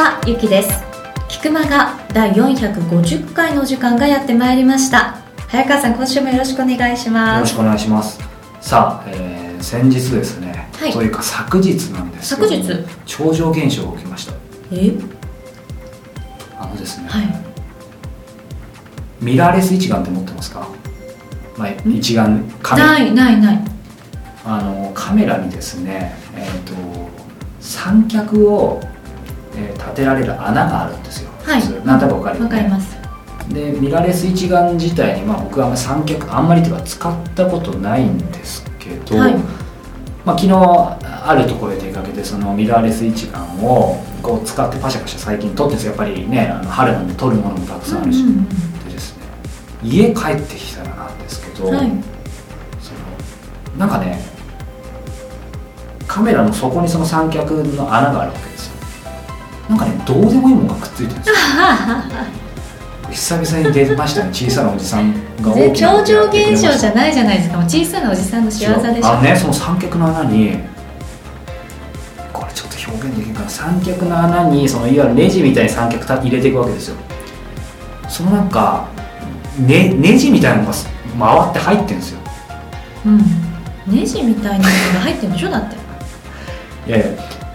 は、ゆきです。菊間が第450回の時間がやってまいりました。早川さん、今週もよろしくお願いしよます。ろしくお願いします。さあ、えー先日ですね、はい。というか昨日なんですけど昨日？超常現象が起きました。え？あのですね、はい。ミラーレス一眼って持ってますか、まあ、一眼カメない、ない、ない。あのカメラにですね、えー、と三脚を、えー立てられる穴があるんですよ。はい。なんとなくわかります。でミラーレス一眼自体に、まあ、僕はあんまり三脚あんまりというか使ったことないんですけど、はい。まあ、昨日あるところで出かけてそのミラーレス一眼をこう使ってパシャパシャ最近撮ってるんですよ。やっぱりねあの春なんで撮るものもたくさんあるし、うんうんでですね家帰ってきたらなんですけど、うんはい。そのなんかねカメラの底にその三脚の穴があるわけですよ。なんかねどうでもいいものがくっついてるんですよ 久々に出ましたね小さなおじさんが大きな超常現象じゃゃないじゃないですか。もう小さなおじさんの仕業でしょ。あのねその三脚の穴にこれちょっと表現できるかな三脚の穴にそのいわゆるネジみたいに三脚た入れていくわけですよそのなんか、ね、ネジみたいなのが回って入ってるんですようん。ネジみたいなのが入ってるんでしょ？だって。いやいや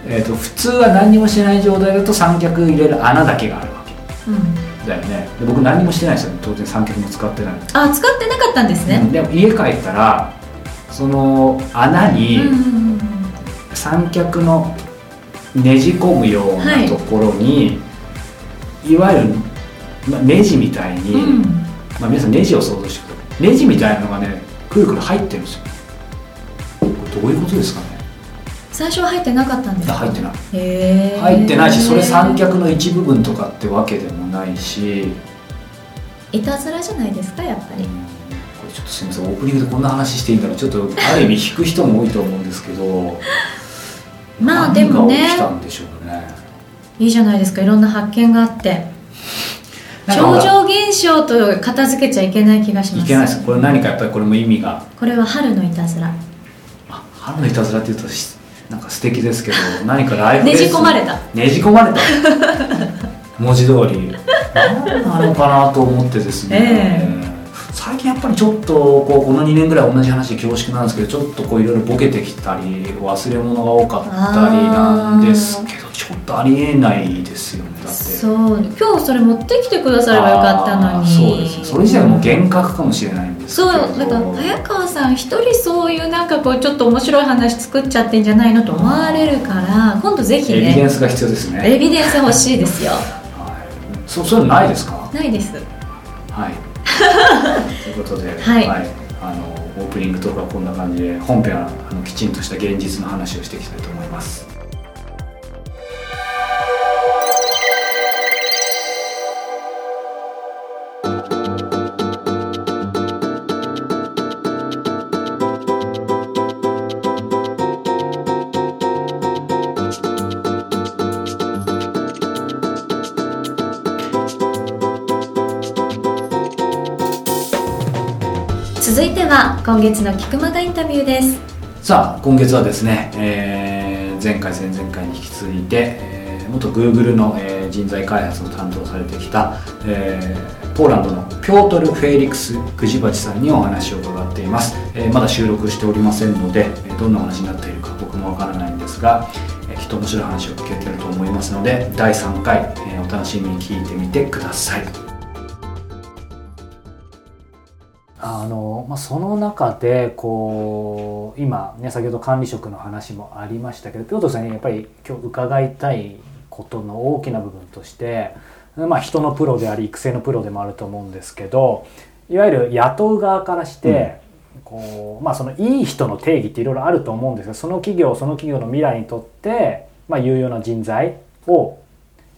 えー、と普通は何にもしてない状態だと三脚入れる穴だけがあるわけうん。だよね。で僕何にもしてないですよ。当然三脚も使ってない、あ、使ってなかったんですね。でも家帰ったらその穴に、うんうんうんうん。三脚のねじ込むようなところに、い、わゆる、まあ、ネジみたいに、うん。まあ、皆さんネジを想像してください。ネジみたいなのがねくるくる入ってるんですよ。これどういうことですかね最初は入ってなかったんですか？入ってない。入ってないしそれ三脚の一部分とかってわけでもないし、いたずらじゃないですかやっぱり。これちょっとすみませんオープニングでこんな話していいんだらちょっとある意味引く人も多いと思うんですけど。まあでもね。たんでしょうね。いいじゃないですかいろんな発見があって。超常現象と片付けちゃいけない気がします。いけないです。これ何かやっぱりこれも意味が。これは春のいたずら。あ春のいたずらって言うとしなんか素敵ですけど何かライフねじ込まれた。ねじ込まれた。文字通り。何なのかなと思ってですね、え最近やっぱりちょっとこうこの2年ぐらい同じ話で恐縮なんですけどちょっとこういろいろボケてきたり忘れ物が多かったりなんですけどちょっとありえないですよね。だって。そう。今日それ持ってきてくださればよかったのに。そうですねそれ自体がもう幻覚かもしれないんですけそどうだから早川さん一人そういうなんかこうちょっと面白い話作っちゃってんじゃないのと思われるから今度ぜひねエビデンスが必要ですね。エビデンス欲しいですよ。はい、そそういうのないですか？ないです。はい。ということで、はい。あのオープニングトークはこんな感じで本編はあのきちんとした現実の話をしていきたいと思います今月の菊間がインタビューです。さあ今月はですね、えー前回前々回に引き続いて、えー元 Google の、えー人材開発を担当されてきた、えーポーランドのピョートル・フェイリクス・グジバチさんにお話を伺っています、えーまだ収録しておりませんので、えどんな話になっているか僕もわからないんですが、えーきっと面白い話を聞けてると思いますので第3回、えーお楽しみに聞いてみてください。あのまあ、その中でこう今、ね、先ほど管理職の話もありましたけどピョートルさんにやっぱり今日伺いたいことの大きな部分として、まあ、人のプロであり育成のプロでもあると思うんですけどいわゆる雇う側からして、こうまあ、そのいい人の定義っていろいろあると思うんですがその企業その企業の未来にとって、まあ、有用な人材を、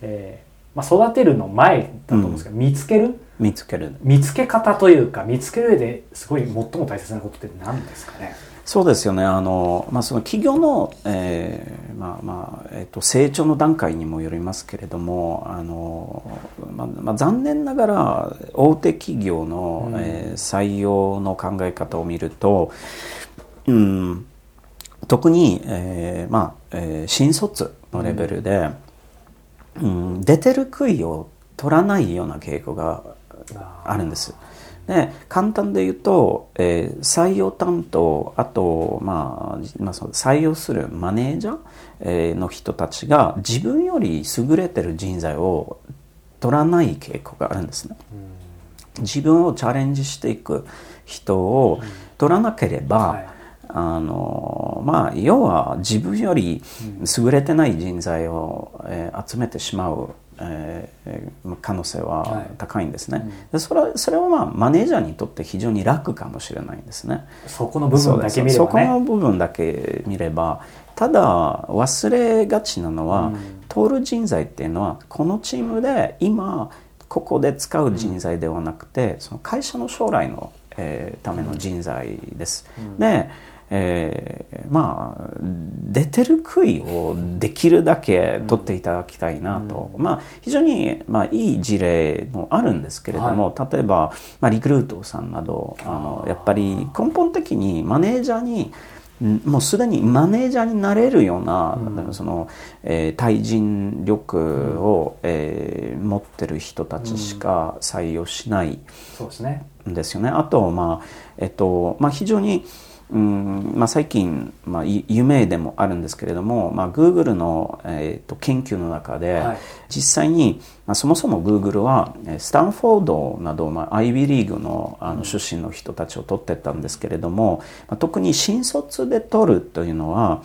えーまあ、育てるの前だと思うんですけど、見つける見つける。見つけ方というか見つける上ですごい最も大切なことって何ですかね？そうですよね。あの、まあ、その企業の、えーまあまあえーと、成長の段階にもよりますけれどもあの、まあまあ、残念ながら大手企業の、うん、えー、採用の考え方を見ると、うん、特に、えーまあえー、新卒のレベルで、うん、うん、出てる杭を取らないような傾向があるんです。で簡単で言うと、えー、採用担当あと、まあまあ、その採用するマネージャー、の人たちが自分より優れてる人材を取らない傾向があるんですね。自分をチャレンジしていく人を取らなければ、はい、あのまあ、要は自分より優れてない人材を、えー、集めてしまうえー、可能性は高いんですね、はいうん、でそれはそれはまあマネージャーにとって非常に楽かもしれないんですね。そこの部分だけ見れば、ね、そこの部分だけ見ればただ忘れがちなのは、うん、通る人材っていうのはこのチームで今ここで使う人材ではなくて、うん、その会社の将来の、えー、ための人材です、でえー、まあ出てる杭をできるだけ取っていただきたいなと、うん、まあ非常に、まあ、いい事例もあるんですけれども、はい、例えば、まあ、リクルートさんなどあのやっぱり根本的にマネージャーにもうすでにマネージャーになれるような、うん、その、えー、対人力を、えー、持ってる人たちしか採用しないんですよね。あと、まあえっとまあ、非常にうんまあ、最近、まあ、夢でもあるんですけれども、まあ、Google の、えーと、研究の中で、はい、実際に、まあ、そもそも Google はスタンフォードなど、まあ、IB リーグのあの出身の人たちを取ってったんですけれども、まあ、特に新卒で取るというのは、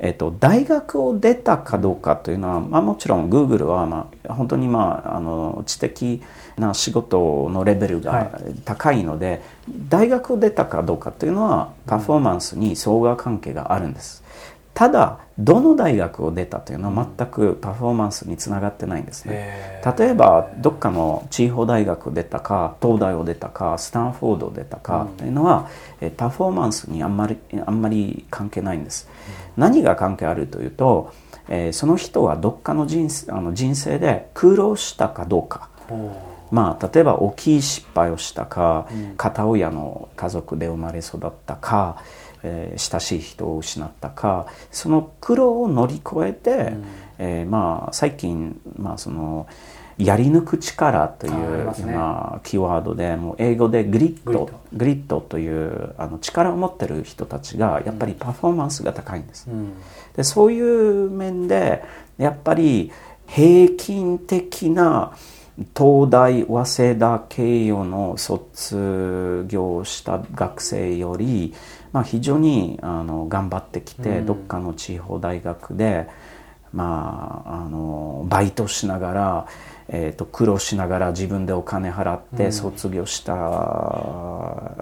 えっと、大学を出たかどうかというのは、まあ、もちろん Google は、まあ、本当に、まあ、あの知的な仕事のレベルが高いので、はい、大学を出たかどうかというのはパフォーマンスに相互関係があるんです。ただどの大学を出たというのは全くパフォーマンスにつながってないんですね。例えばどっかの地方大学を出たか東大を出たかスタンフォードを出たかというのは、うん、パフォーマンスにあんまりあんまり関係ないんです。うん、何が関係あるというと、えー、その人はどっかの人あの人生で苦労したかどうか。まあ、例えば大きい失敗をしたか、うん、片親の家族で生まれ育ったか、えー、親しい人を失ったかその苦労を乗り越えて、うん、えー、まあ、最近、まあ、そのやり抜く力という、ね、まあ、キーワードでもう英語でグリッド。グリッド。というあの力を持ってる人たちがやっぱりパフォーマンスが高いんです。うん、でそういう面でやっぱり平均的な東大早稲田慶応の卒業した学生より、まあ、非常にあの頑張ってきて、うん、どっかの地方大学で、まあ、あのバイトしながら、えーと、苦労しながら自分でお金払って卒業した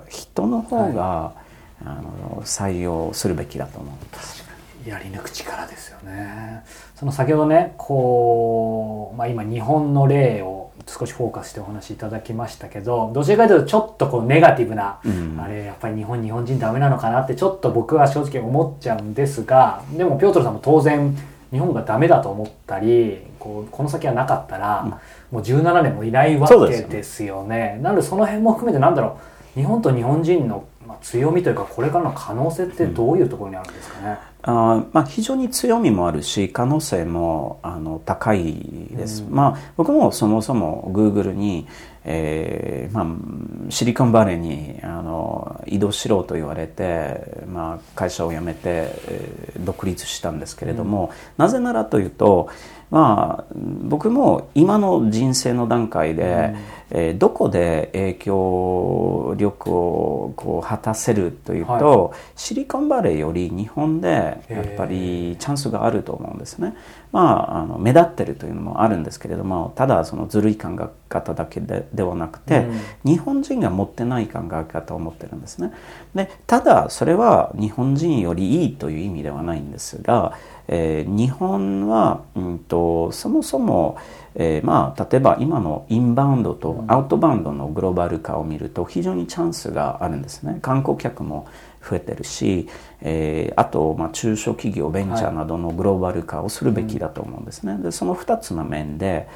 人の方が、はい、あの採用するべきだと思うんです。やり抜く力ですよね。その先ほどね、こう、まあ今日本の例を少しフォーカスしてお話しいただきましたけど、どちらかというとちょっとこうネガティブな、うん、あれやっぱり日本日本人ダメなのかなってちょっと僕は正直思っちゃうんですが、でもピョートルさんも当然日本がダメだと思ったり、こうこの先はなかったら、うん、もう17年もいないわけですよね。なのでその辺も含めてなんだろう、日本と日本人の強みというかこれからの可能性ってどういうところにあるんですかね、うんあまあ、非常に強みもあるし可能性もあの高いです、うん、まあ、僕もそもそもグーグルに、えーまあ、シリコンバレーにあの移動しろと言われて、まあ、会社を辞めて、えー、独立したんですけれども、うん、なぜならというと、まあ、僕も今の人生の段階で、うん、えー、どこで影響力をこう果たせるというと、はい、シリコンバレーより日本でやっぱりチャンスがあると思うんですね。まあ、あの目立ってるというのもあるんですけれどもただそのずるい感が方だけでではなくて、日本人が持ってない考え方を持ってるんですね。でただそれは日本人よりいいという意味ではないんですが、えー、日本は、うんと、そもそも、えー、まあ、例えば今のインバウンドとアウトバウンドのグローバル化を見ると非常にチャンスがあるんですね観光客も増えてるし、えー、あと、まあ、中小企業ベンチャーなどのグローバル化をするべきだと思うんですね。でその2つの面で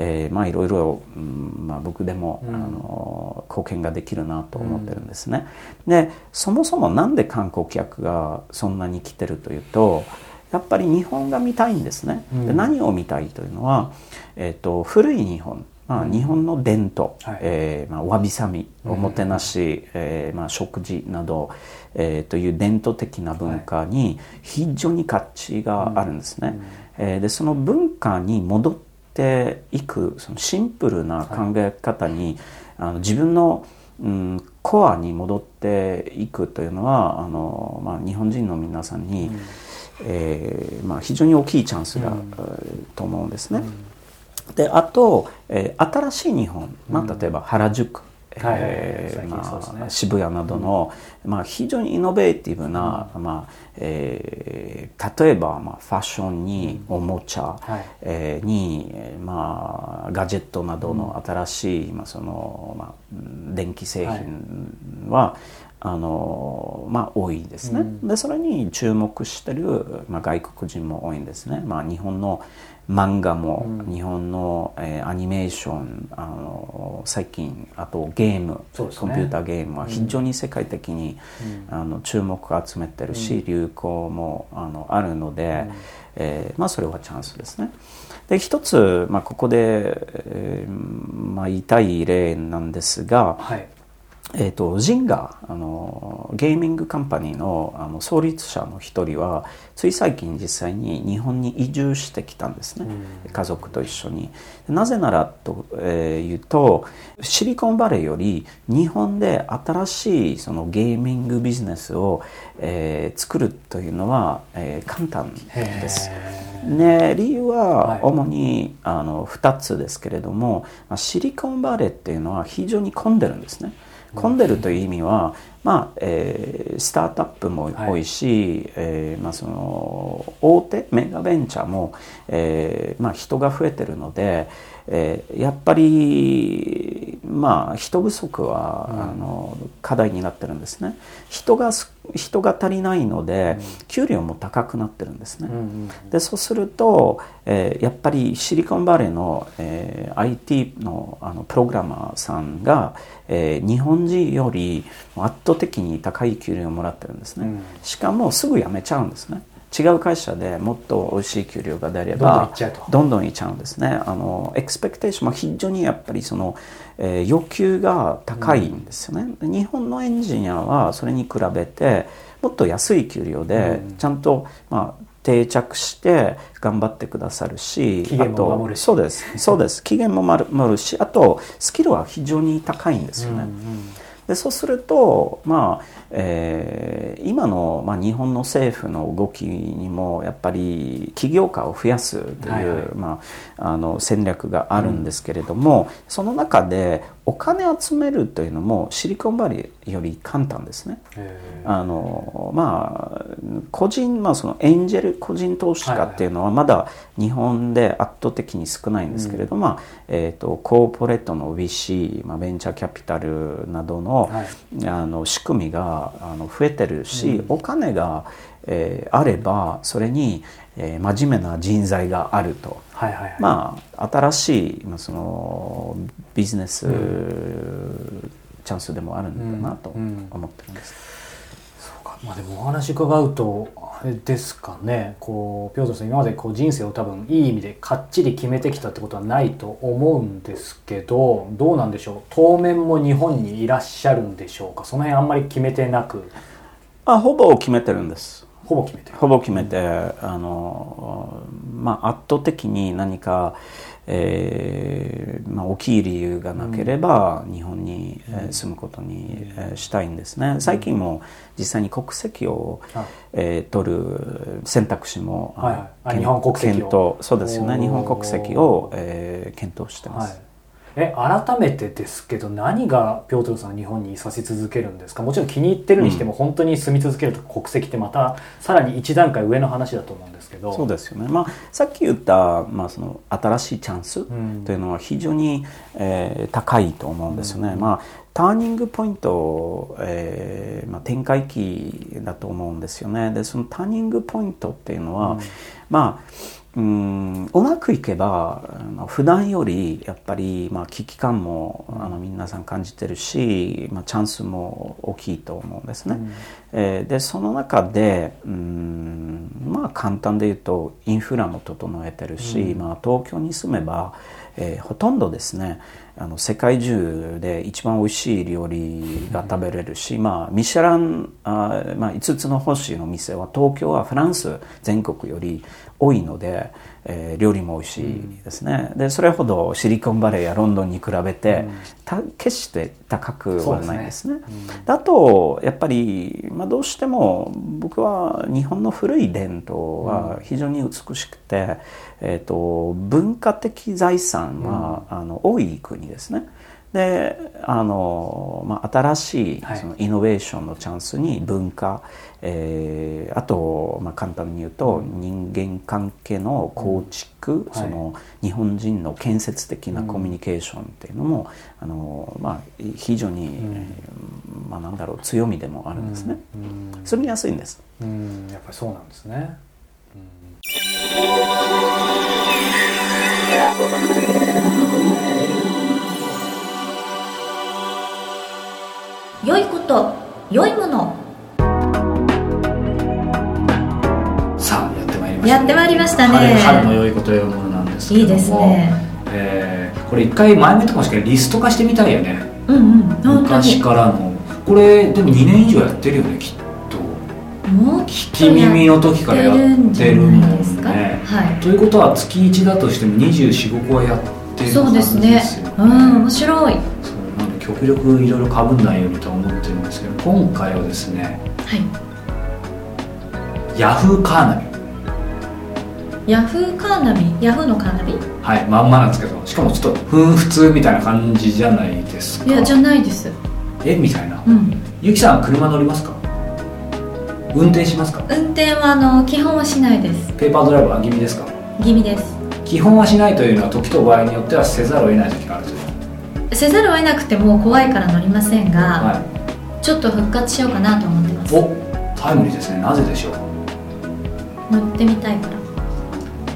えー、まあいろいろ、うんまあ、僕でも、うん、あの貢献ができるなと思ってるんですね。うん、でそもそもなんで観光客がそんなに来てるというとやっぱり日本が見たいんですね。で何を見たいというのは、えーと、古い日本まあ、日本の伝統、はい、えー、まあ、わびさみおもてなし、うん、えー、まあ、食事など、えー、という伝統的な文化に非常に価値があるんですね。はい、えー、でその文化に戻っていくそのシンプルな考え方に、はい、あの自分の、うん、コアに戻っていくというのはあの、まあ、日本人の皆さんに、うんえーまあ、非常に大きいチャンスだ、うん、と思うんですね。うん、であと、えー、新しい日本、まあ、例えば原宿、えーまあ、渋谷などの、うん、まあ、非常にイノベーティブな、うん、まあえー、例えば、まあ、ファッションにおもちゃ、はい、えー、に、まあ、ガジェットなどの新しい、まあそのまあ、電気製品は、はいあのまあ、多いですね、うん、でそれに注目してる、まあ、外国人も多いんですね、まあ、日本の漫画も、うん、日本の、えー、アニメーションあの最近あとゲーム、ね、コンピューターゲームは非常に世界的に、うん、あの注目を集めてるし、流行もあのあるので、うん、えー、まあ、それはチャンスですね。で一つ、まあ、ここで、えーまあ、言いたい例なんですが、はいえーと、ジンガあのゲーミングカンパニーのあの創立者の一人はつい最近実際に日本に移住してきたんですね、うん、家族と一緒に。なぜならと、えー、言うとシリコンバレーより日本で新しいそのゲーミングビジネスを、えー、作るというのは、えー、簡単です。ね、理由は主に、はい、あの2つですけれどもシリコンバレーっていうのは非常に混んでるんですね。混んでるという意味は、まあえー、スタートアップも多いし、はい、えー、まあ、その大手メガベンチャーも、えーまあ、人が増えてるので、えー、やっぱり、まあ、人不足は、うん、あの課題になってるんですね。人が人が足りないので、給料も高くなってるんですね、うんうん、でそうすると、えー、やっぱりシリコンバレーの、えー、IT のあのプログラマーさんが、えー、日本人より圧倒的に高い給料をもらってるんですね、うん、しかもすぐ辞めちゃうんですね違う会社でもっと美味しい給料が出ればどんどんいっちゃうんですねあのエクスペクテーションも非常にやっぱりその、えー、要求が高いんですよね、うん、日本のエンジニアはそれに比べてもっと安い給料でちゃんと、まあ、定着して頑張ってくださるし期限も守るし。そうです。そうです。期限も守るしあとスキルは非常に高いんですよね、うんうん。でそうすると、まあえー、今の、まあ、日本の政府の動きにもやっぱり起業家を増やすという、はいはい、まあ、あの戦略があるんですけれども、うん、その中でお金集めるというのもシリコンバレーより簡単ですね。あのまあ個人、まあ、そのエンジェル個人投資家っていうのはまだ日本で圧倒的に少ないんですけれども、うん、まあえーと、コーポレートの VC、まあ、ベンチャーキャピタルなどのはい、あの仕組みがあの増えてるし、うん、お金が、えー、あればそれに、えー、真面目な人材があると。はいはいはい、まあ新しい、まあ、そのビジネス、うん、チャンスでもあるんだなと思ってるんです。まあ、でもお話伺うとあれですかね。こうピョートさん今までこう人生を多分いい意味でかっちり決めてきたってことはないと思うんですけどどうなんでしょう？当面も日本にいらっしゃるんでしょうか？その辺あんまり決めてなく。あほぼ決めてるんです。ほぼ決めてほぼ決めて、あのまあ圧倒的に何かえーまあ、大きい理由がなければ日本に、え住むことに、えしたいんですね。最近も実際に国籍を、えー、取る選択肢も、はい、日本国籍検討そうですよね。日本国籍を、えー、検討してます、はいえ改めてですけど何がピョートルさん日本にいさせ続けるんですか？もちろん気に入ってるにしても、本当に住み続けるとか国籍ってまたさらに一段階上の話だと思うんですけど。そうですよね、まあ、さっき言った、まあ、その新しいチャンスというのは非常に、えー、高いと思うんですよね、うん、まあ、ターニングポイント、えーまあ、展開期だと思うんですよね。でそのターニングポイントっていうのは、うん、まあうんうまくいけば普段よりやっぱり、まあ、危機感もあの皆さん感じてるし、まあ、チャンスも大きいと思うんですね。うん、えー、でその中でうんまあ簡単で言うとインフラも整えてるし、うん、まあ、東京に住めば、えー、ほとんどですねあの世界中で一番美味しい料理が食べれるし、うん、まあ、ミシュランあ、まあ、5つの星の店は東京はフランス全国より多いので、えー、料理も美味しいですね、うん、でそれほどシリコンバレーやロンドンに比べて、うん、決して高くはないですね。すね。うん、だとやっぱり、まあ、どうしても僕は日本の古い伝統は非常に美しくて、えーと、文化的財産は、あの多い国ですね。であの、まあ、新しいそのイノベーションのチャンスに文化、はい、えー、あと、まあ、簡単に言うと人間関係の構築、うん、その日本人の建設的なコミュニケーションっていうのも、うん、あのまあ、非常に、うん、まあ、なんだろう強みでもあるんですね、うん、住みやすいんです、うん、やっぱりそうなんですね、良いこと良いもの。さあやってまいりました、やってまいりましたね。春の良いこと良いものなんですけどいいですね、えー、これ一回前目とかしかリスト化してみたいよね。うんうん。昔からの。これでも2年以上やってるよねきっと。もう聞き耳の時からやってるもんね、はい、ということは月1だとしても245個はやってるそうですね。うん面白い極力いろいろかぶんないようにと思ってるんですけど今回はですね、はい、ヤフーカーナビヤフーカーナビヤフーのカーナビはいまんまなんですけどしかもちょっとふん普通みたいな感じじゃないですか。いやじゃないです。え？みたいな、うん、ゆきさん車乗りますか？運転しますか？運転はあの基本はしないです。ペーパードライブは気味ですか？気味です。基本はしないというのは時と場合によってはせざるを得ない時があるとせざるを得なくても怖いから乗りませんが、はい、ちょっと復活しようかなと思ってます。おタイムリーですね。なぜでしょう？乗ってみたいから。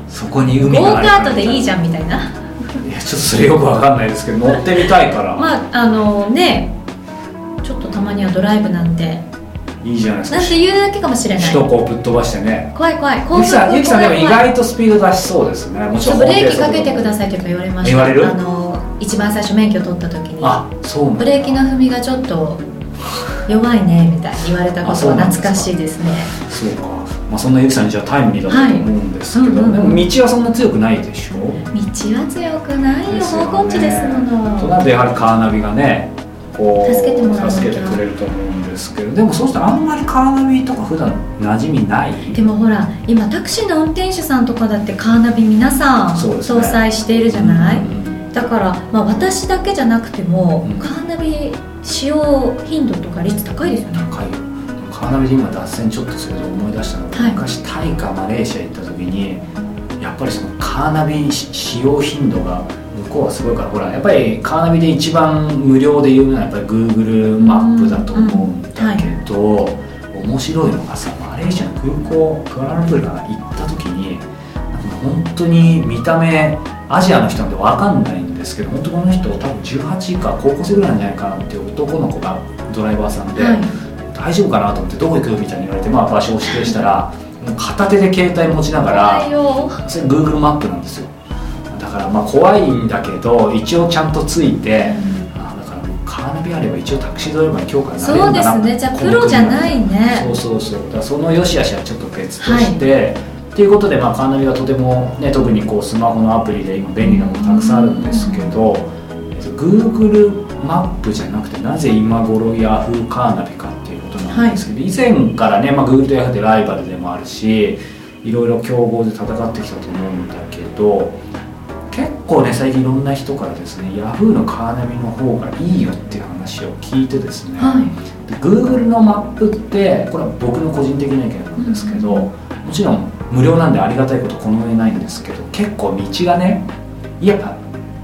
そこに海があるゴーカートでいいじゃんみたいな。いやちょっとそれよくわかんないですけど乗ってみたいから。まああのねちょっとたまにはドライブなんて。いいじゃないですか。なんて言うだけかもしれない。首都高ぶっ飛ばしてね。怖い怖い。ゆきさんゆきさんでも意外とスピード出しそうですね。もちろんブレーキかけてくださいって言われました。言われる？あの一番最初免許取った時にあそうブレーキの踏みがちょっと弱いねみたいに言われたことは懐かしいですね。そうか、まあ、そんなゆきさんにじゃあタイムリーだと思うんですけど、はいうんうん、でも道はそんな強くないでしょ？道は強くないよ。方向地ですもの。となるとやはりカーナビがねこう助けてもら助けてくれると思うんですけどでもそうしたらあんまりカーナビとか普段馴染みない？でもほら今タクシーの運転手さんとかだってカーナビ皆さん搭載しているじゃない、うんだから、まあ、私だけじゃなくても、うん、カーナビ使用頻度とか率高いですよね。高いカーナビで今脱線ちょっとすると思い出したの。が、はい、昔タイかマレーシア行った時にやっぱりそのカーナビ使用頻度が向こうはすごいからほらやっぱりカーナビで一番無料で有名なやっぱり Google マップだと思うんだけど、面白いのがさマレーシアの空港クアラルンプールから行った時に本当に見た目アジアの人なんて分かんないんですけど本当この人多分18か高校生ぐらいなんじゃないかなっていう男の子がドライバーさんで、はい、大丈夫かなと思ってどこ行くみたいに言われて、まあ、場所を指定したら片手で携帯持ちながらそれ Google マップなんですよ。だからまあ怖いんだけど一応ちゃんとついて、うん、あだからカーナビあれば一応タクシードライバーに強化になれるんだなそうですね。じゃあプロじゃないね。そうそうそう。だその良し悪しはちょっと別として、はいということで、まあ、カーナビはとても、ね、特にこうスマホのアプリで今便利なものたくさんあるんですけど、Google マップじゃなくてなぜ今頃 Yahoo カーナビかっていうことなんですけど、はい、以前からね、まあ、Google と Yahoo ってライバルでもあるしいろいろ競合で戦ってきたと思うんだけど結構ね最近いろんな人からですねヤフーのカーナビの方がいいよっていう話を聞いてですね、はい、で Google のマップってこれは僕の個人的な意見なんですけど、うん、もちろん無料なんでありがたいことこの上ないんですけど結構道がねやっぱ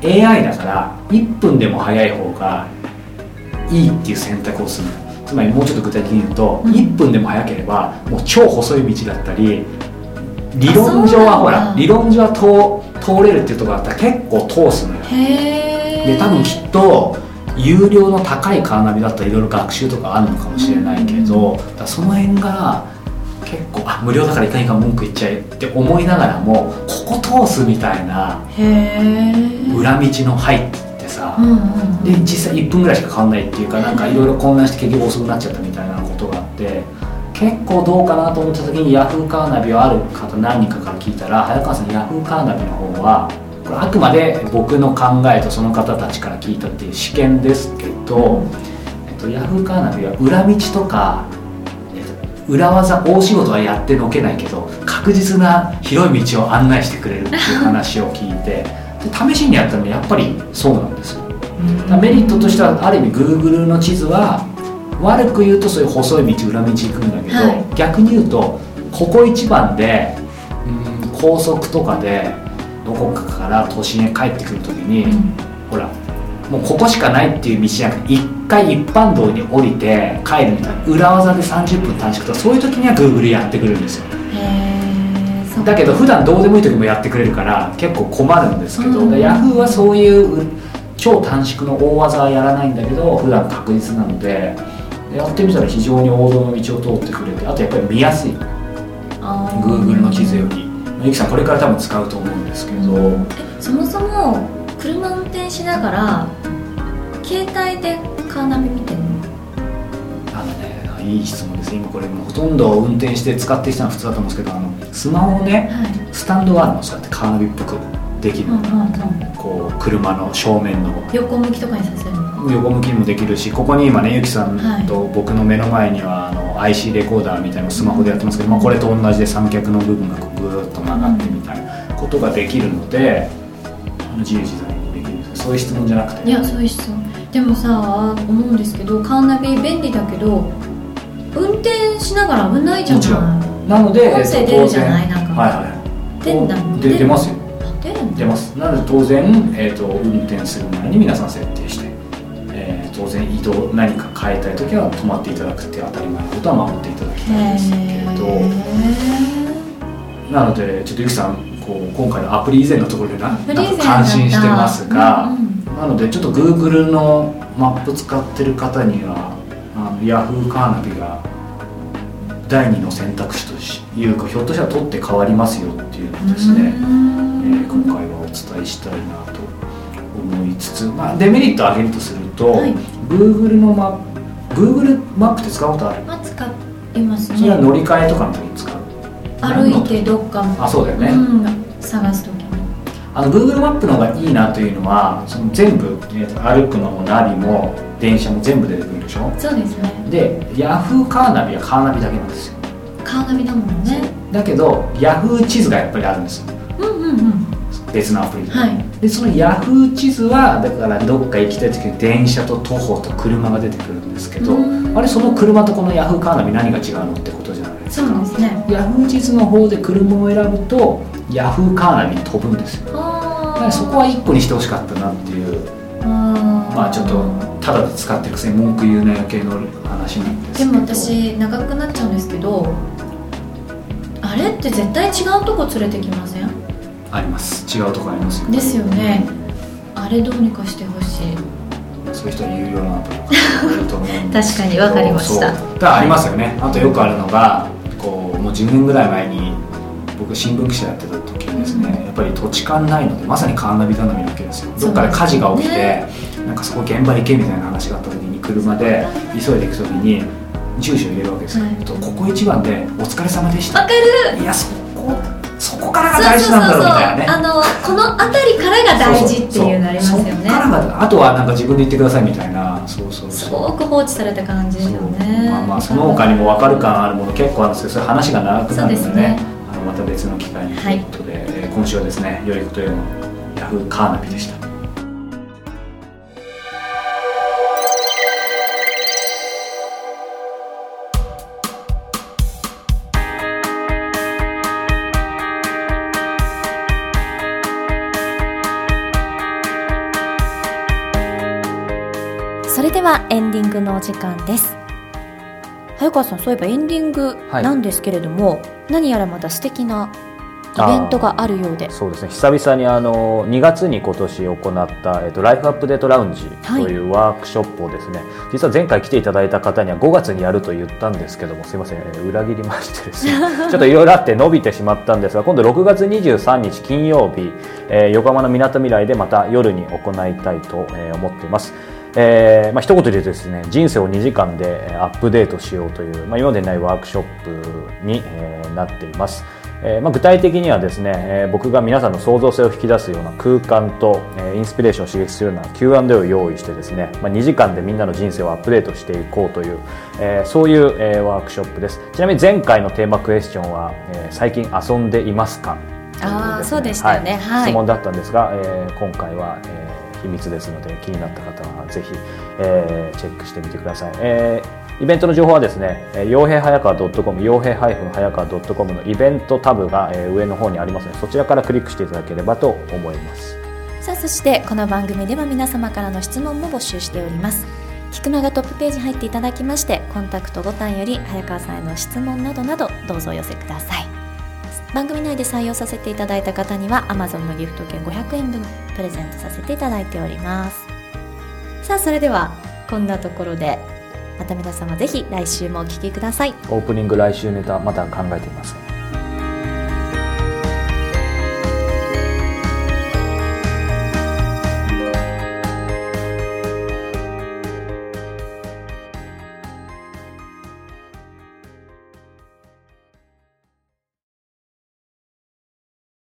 AI だから1分でも早い方がいいっていう選択をする。つまりもうちょっと具体的に言うと、うん、1分でも早ければもう超細い道だったり理論上はほら理論上は通通れるっていうところだったら結構通すのよ。で多分きっと有料の高いカーナビだったらいろいろ学習とかあるのかもしれないけど、うん、だその辺が結構あ無料だからいかにか文句言っちゃえって思いながらもここ通すみたいな裏道の入ってさ、うんうん、で実際1分ぐらいしか変わんないっていうかなんかいろいろ混乱して結局遅くなっちゃったみたいなことがあって結構どうかなと思った時にヤフーカーナビをある方何人かから聞いたら早川さんヤフーカーナビの方はこれあくまで僕の考えとその方たちから聞いたっていう試験ですけど、えっと、ヤフーカーナビは裏道とか裏技大仕事はやってのけないけど確実な広い道を案内してくれるっていう話を聞いてで試しにやったらやっぱりそうなんですよ。メリットとしてはある意味 Google の地図は悪く言うとそういう細い道裏道行くんだけど、はい、逆に言うとここ一番でうん高速とかでどこかから都心へ帰ってくる時に、うん、ほらもうここしかないっていう道じゃなくて一回一般道に降りて帰るみたいな裏技で30分短縮とかそういう時には Google やってくれるんですよ。だけど普段どうでもいい時もやってくれるから結構困るんですけど、うん、Yahoo はそういう超短縮の大技はやらないんだけど普段確実なのでやってみたら非常に王道の道を通ってくれてあとやっぱり見やすい。Google の地図より。ゆきさんこれから多分使うと思うんですけど。そもそも車運転しながら携帯でカーナビ見てるの？あのねいい質問です。今これもほとんど運転して使ってる人は普通だと思うんですけどあのスマホね、はい、スタンドがあるのを使ってカーナビっぽくできる、うんうんうん、こう車の正面の。横向きとかにさせるの？横向きにもできるしここに今ねゆきさんと僕の目の前には、あの IC レコーダーみたいなのをスマホでやってますけど、まあ、これと同じで三脚の部分がぐーっと曲がってみたいなことができるので、自由自在にできるそういう質問じゃなくて。いやそういう質問でもさ思うんですけどカーナビ便利だけど運転しながら危ないじゃない？なので音声出るじゃない？なんか。はいはい。出んだ出出ますよ。出るん出ます。なので当然、えーと、運転する前に皆さん設定して、えー、当然移動何か変えたい時は止まっていただくって当たり前のことは守っていただきたいんですけれどなのでちょっとゆきさんこう今回のアプリ以前のところでな感心してますが、うんうん、なのでちょっと Google のマップ使ってる方にはあの Yahoo カーナビが第二の選択肢というかひょっとしたら取って変わりますよっていうのをですね、えー、今回はお伝えしたいなと思いつつ、まあ、デメリットを挙げるとすると、はい、Google のマップ Google マップって使うことある、まあ、使いますね。それは乗り換えとかの時に使う？歩いてどっかあそうだよね、うん、探す時あの Google マップの方がいいなというのはその全部、えー、歩くのもナビも電車も全部出てくるでしょ？そうですね。で Yahoo カーナビはカーナビだけなんですよ。カーナビだもんね。だけど Yahoo 地図がやっぱりあるんですよ。うんうんうん。別のアプリで,、はい、でその Yahoo 地図はだからどっか行きたい時に電車と徒歩と車が出てくるんですけどあれその車とこの Yahoo! カーナビ何が違うのってことそうですね。Yahoo 地図の方で車を選ぶと Yahoo カーナビに飛ぶんですよ。そこは1個にしてほしかったなっていう。まあちょっとただで使ってるくせに文句言うなよ系の話なんですでも私長くなっちゃうんですけどあれって絶対違うとこ連れてきません？あります。違うとこありますよ。ですよね、あれどうにかしてほしい。そういう人は有料なアプリと思う 確かに分かりました。だありますよね。あとよくあるのがもう10年ぐらい前に僕新聞記者やってた時にですね、うん、やっぱり土地勘ないのでまさにカーナビ頼みなわけですよどっかで火事が起きて、ね、なんかそこ現場行けみたいな話があった時に車で急いで行く時に住所入れるわけですよ、はい、とここ一番で「お疲れ様でした」わかる。いやそこそこからが大事なんだろうみたいなね。あのこの辺りからが大事っていうのありますよね。からがあとはなんか自分で言ってくださいみたいな。そうそうすごく放置された感じですよね。まあまあその他にも分かる感あるもの結構あるんですけどそれ話が長くなるのでね、ね、あのまた別の機会にということで、はい、えー、今週はですね良いことへのヤラフカーナビでしたンディングのお時間です。早川さんそういえばエンディングなんですけれども、はい、何やらまた素敵なイベントがあるようで。そうですね。久々にあの2月に今年行った、えっと、ライフアップデートラウンジというワークショップをですね、はい、実は前回来ていただいた方には5月にやると言ったんですけどもすいません、裏切りましてですね ちょっといろいろあって伸びてしまったんですが今度6月23日金曜日、えー、横浜のみなとみらいでまた夜に行いたいと、えー、思っています。えーまあ一言で言うとですね人生を2時間でアップデートしようという、まあ、今までにないワークショップに、えー、なっています。えーまあ、具体的にはですね、えー、僕が皆さんの創造性を引き出すような空間と、えー、インスピレーションを刺激するような Q&A を用意してですね、まあ、2時間でみんなの人生をアップデートしていこうという、えー、そういう、えー、ワークショップです。ちなみに前回のテーマクエスチョンは、えー、最近遊んでいますか、ね、ああそうでしたね、はい、質問だったんですが、えー、今回は、えー秘密ですので気になった方はぜひ、えー、チェックしてみてください、えー、イベントの情報はですね傭兵早川 .com 傭兵早川 .com のイベントタブが、えー、上の方にありますのでそちらからクリックしていただければと思います。さあそしてこの番組では皆様からの質問も募集しております。菊永トップページ入っていただきましてコンタクトボタンより早川さんへの質問などなどどうぞお寄せください。番組内で採用させていただいた方には Amazon のギフト券500円分プレゼントさせていただいております。さあそれではこんなところでまた皆様ぜひ来週もお聴きください。オープニング来週ネタまた考えています